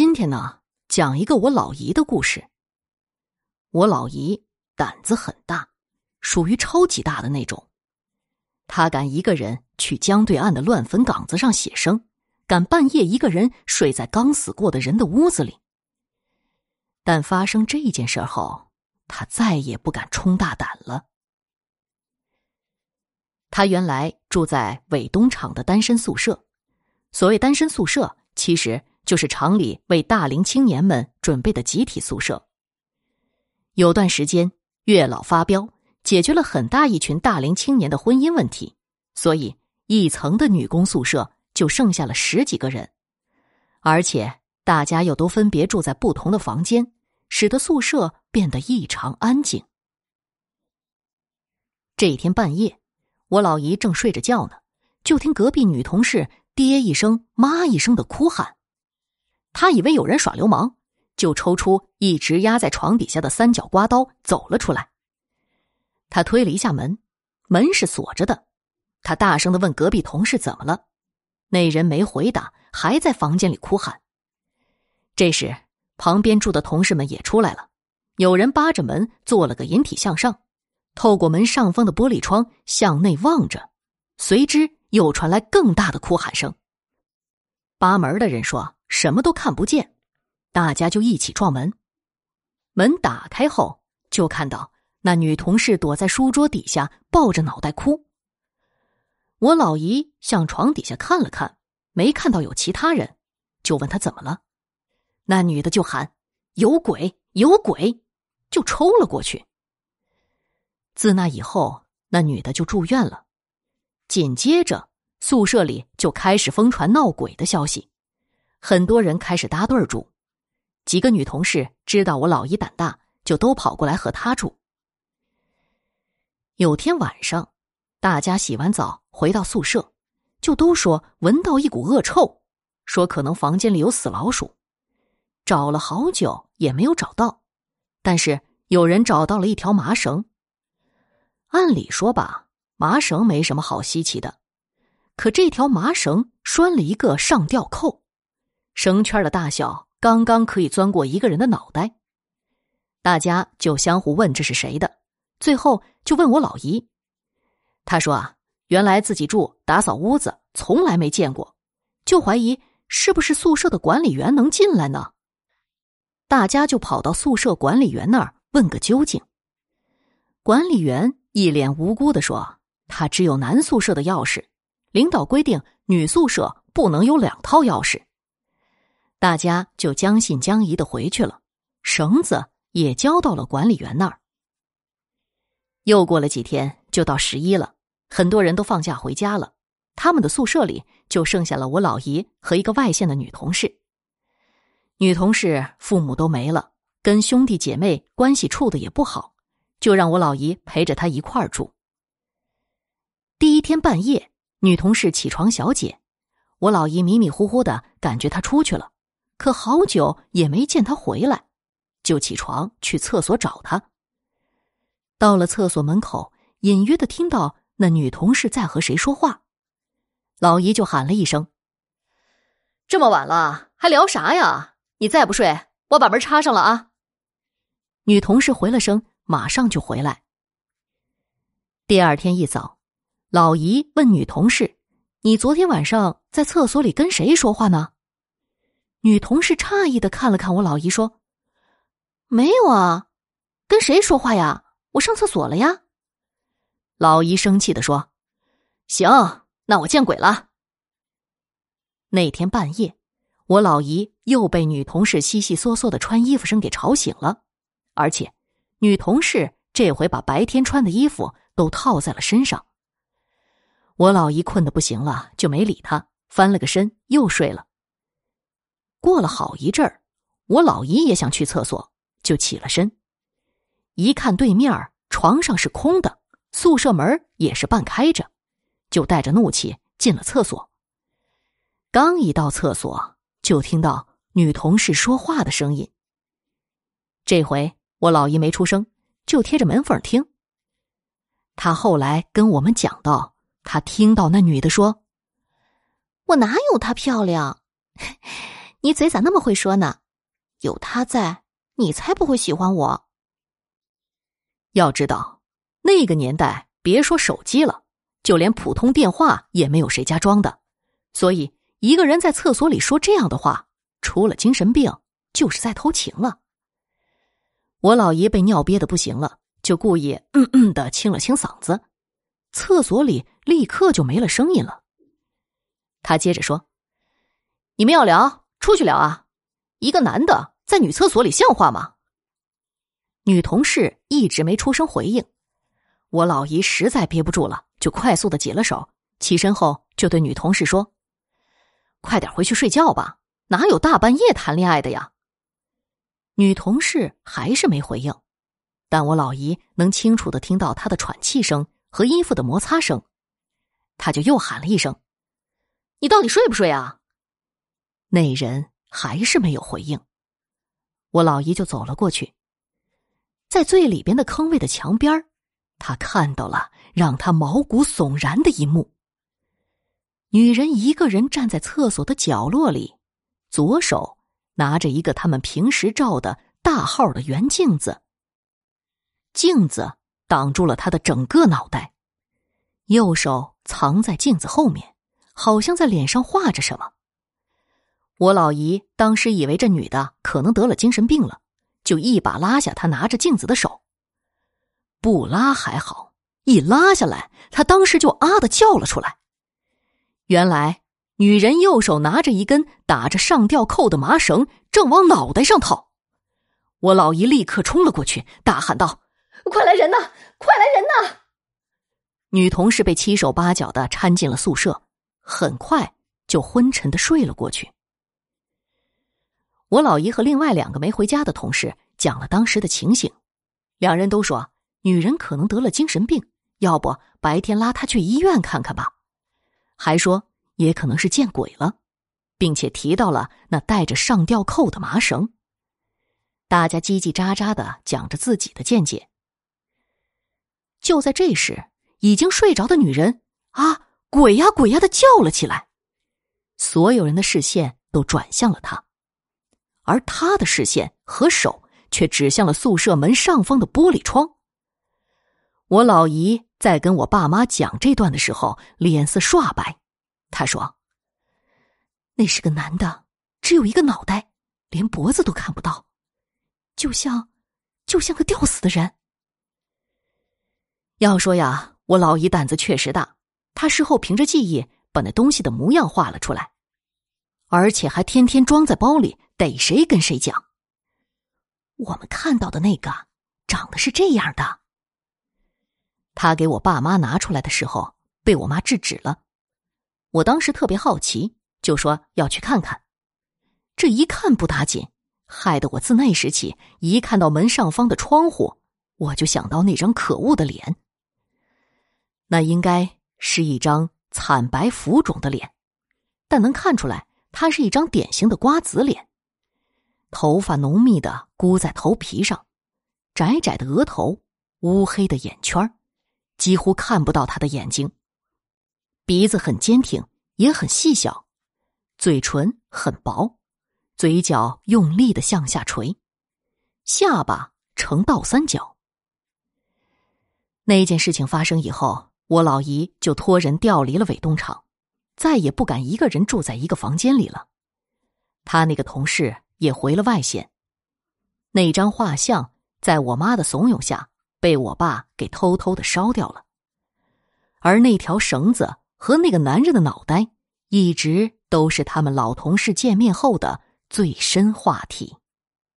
今天呢，讲一个我老姨的故事。我老姨胆子很大，属于超级大的那种。她敢一个人去江对岸的乱坟岗子上写生，敢半夜一个人睡在刚死过的人的屋子里。但发生这件事后，她再也不敢冲大胆了。她原来住在伪东厂的单身宿舍，所谓单身宿舍，其实。就是厂里为大龄青年们准备的集体宿舍。有段时间月老发飙，解决了很大一群大龄青年的婚姻问题，所以一层的女工宿舍就剩下了十几个人，而且大家又都分别住在不同的房间，使得宿舍变得异常安静。这一天半夜，我老姨正睡着觉呢，就听隔壁女同事爹一声妈一声的哭喊。他以为有人耍流氓，就抽出一直压在床底下的三角刮刀走了出来。他推了一下门，门是锁着的。他大声的问隔壁同事怎么了，那人没回答，还在房间里哭喊。这时，旁边住的同事们也出来了，有人扒着门做了个引体向上，透过门上方的玻璃窗向内望着，随之又传来更大的哭喊声。扒门的人说。什么都看不见，大家就一起撞门。门打开后，就看到那女同事躲在书桌底下，抱着脑袋哭。我老姨向床底下看了看，没看到有其他人，就问她怎么了。那女的就喊：“有鬼，有鬼！”就抽了过去。自那以后，那女的就住院了。紧接着，宿舍里就开始疯传闹鬼的消息。很多人开始搭对儿住，几个女同事知道我老姨胆大，就都跑过来和她住。有天晚上，大家洗完澡回到宿舍，就都说闻到一股恶臭，说可能房间里有死老鼠。找了好久也没有找到，但是有人找到了一条麻绳。按理说吧，麻绳没什么好稀奇的，可这条麻绳拴了一个上吊扣。绳圈的大小刚刚可以钻过一个人的脑袋，大家就相互问这是谁的，最后就问我老姨。她说啊，原来自己住打扫屋子，从来没见过，就怀疑是不是宿舍的管理员能进来呢？大家就跑到宿舍管理员那儿问个究竟。管理员一脸无辜的说：“他只有男宿舍的钥匙，领导规定女宿舍不能有两套钥匙。”大家就将信将疑的回去了，绳子也交到了管理员那儿。又过了几天，就到十一了，很多人都放假回家了，他们的宿舍里就剩下了我老姨和一个外县的女同事。女同事父母都没了，跟兄弟姐妹关系处的也不好，就让我老姨陪着她一块儿住。第一天半夜，女同事起床小姐，我老姨迷迷糊糊的感觉她出去了。可好久也没见她回来，就起床去厕所找她。到了厕所门口，隐约的听到那女同事在和谁说话，老姨就喊了一声：“这么晚了，还聊啥呀？你再不睡，我把门插上了啊！”女同事回了声，马上就回来。第二天一早，老姨问女同事：“你昨天晚上在厕所里跟谁说话呢？”女同事诧异的看了看我老姨，说：“没有啊，跟谁说话呀？我上厕所了呀。”老姨生气的说：“行，那我见鬼了。”那天半夜，我老姨又被女同事悉悉嗦嗦的穿衣服声给吵醒了，而且女同事这回把白天穿的衣服都套在了身上。我老姨困得不行了，就没理她，翻了个身又睡了。过了好一阵儿，我老姨也想去厕所，就起了身。一看对面床上是空的，宿舍门也是半开着，就带着怒气进了厕所。刚一到厕所，就听到女同事说话的声音。这回我老姨没出声，就贴着门缝听。她后来跟我们讲到，他听到那女的说：“我哪有她漂亮。”你嘴咋那么会说呢？有她在，你才不会喜欢我。要知道，那个年代别说手机了，就连普通电话也没有谁家装的，所以一个人在厕所里说这样的话，除了精神病，就是在偷情了。我老姨被尿憋的不行了，就故意嗯嗯的清了清嗓子，厕所里立刻就没了声音了。他接着说：“你们要聊，出去聊啊！一个男的在女厕所里像话吗？”女同事一直没出声回应，我老姨实在憋不住了，就快速的解了手，起身后就对女同事说：“快点回去睡觉吧，哪有大半夜谈恋爱的呀？”女同事还是没回应，但我老姨能清楚的听到她的喘气声和衣服的摩擦声，他就又喊了一声：“你到底睡不睡啊？”那人还是没有回应，我老姨就走了过去。在最里边的坑位的墙边他看到了让他毛骨悚然的一幕：女人一个人站在厕所的角落里，左手拿着一个他们平时照的大号的圆镜子，镜子挡住了他的整个脑袋，右手藏在镜子后面，好像在脸上画着什么。我老姨当时以为这女的可能得了精神病了。就一把拉下她拿着镜子的手，不拉还好，一拉下来，他当时就啊的叫了出来。原来女人右手拿着一根打着上吊扣的麻绳，正往脑袋上套。我老姨立刻冲了过去，大喊道：“快来人呐！快来人呐！”女同事被七手八脚的搀进了宿舍，很快就昏沉的睡了过去。我老姨和另外两个没回家的同事讲了当时的情形，两人都说女人可能得了精神病，要不白天拉她去医院看看吧，还说也可能是见鬼了，并且提到了那带着上吊扣的麻绳。大家叽叽喳喳的讲着自己的见解。就在这时，已经睡着的女人啊，鬼呀鬼呀的叫了起来，所有人的视线都转向了她。而他的视线和手却指向了宿舍门上方的玻璃窗。我老姨在跟我爸妈讲这段的时候，脸色刷白。她说：“那是个男的，只有一个脑袋，连脖子都看不到，就像，就像个吊死的人。”要说呀，我老姨胆子确实大，她事后凭着记忆把那东西的模样画了出来，而且还天天装在包里。逮谁跟谁讲。我们看到的那个长得是这样的。他给我爸妈拿出来的时候，被我妈制止了。我当时特别好奇，就说要去看看。这一看不打紧，害得我自那时起，一看到门上方的窗户，我就想到那张可恶的脸。那应该是一张惨白浮肿的脸，但能看出来，它是一张典型的瓜子脸。头发浓密的箍在头皮上，窄窄的额头，乌黑的眼圈，几乎看不到他的眼睛。鼻子很坚挺，也很细小，嘴唇很薄，嘴角用力的向下垂，下巴呈倒三角。那件事情发生以后，我老姨就托人调离了伪东厂，再也不敢一个人住在一个房间里了。他那个同事。也回了外县。那张画像在我妈的怂恿下，被我爸给偷偷的烧掉了。而那条绳子和那个男人的脑袋，一直都是他们老同事见面后的最深话题。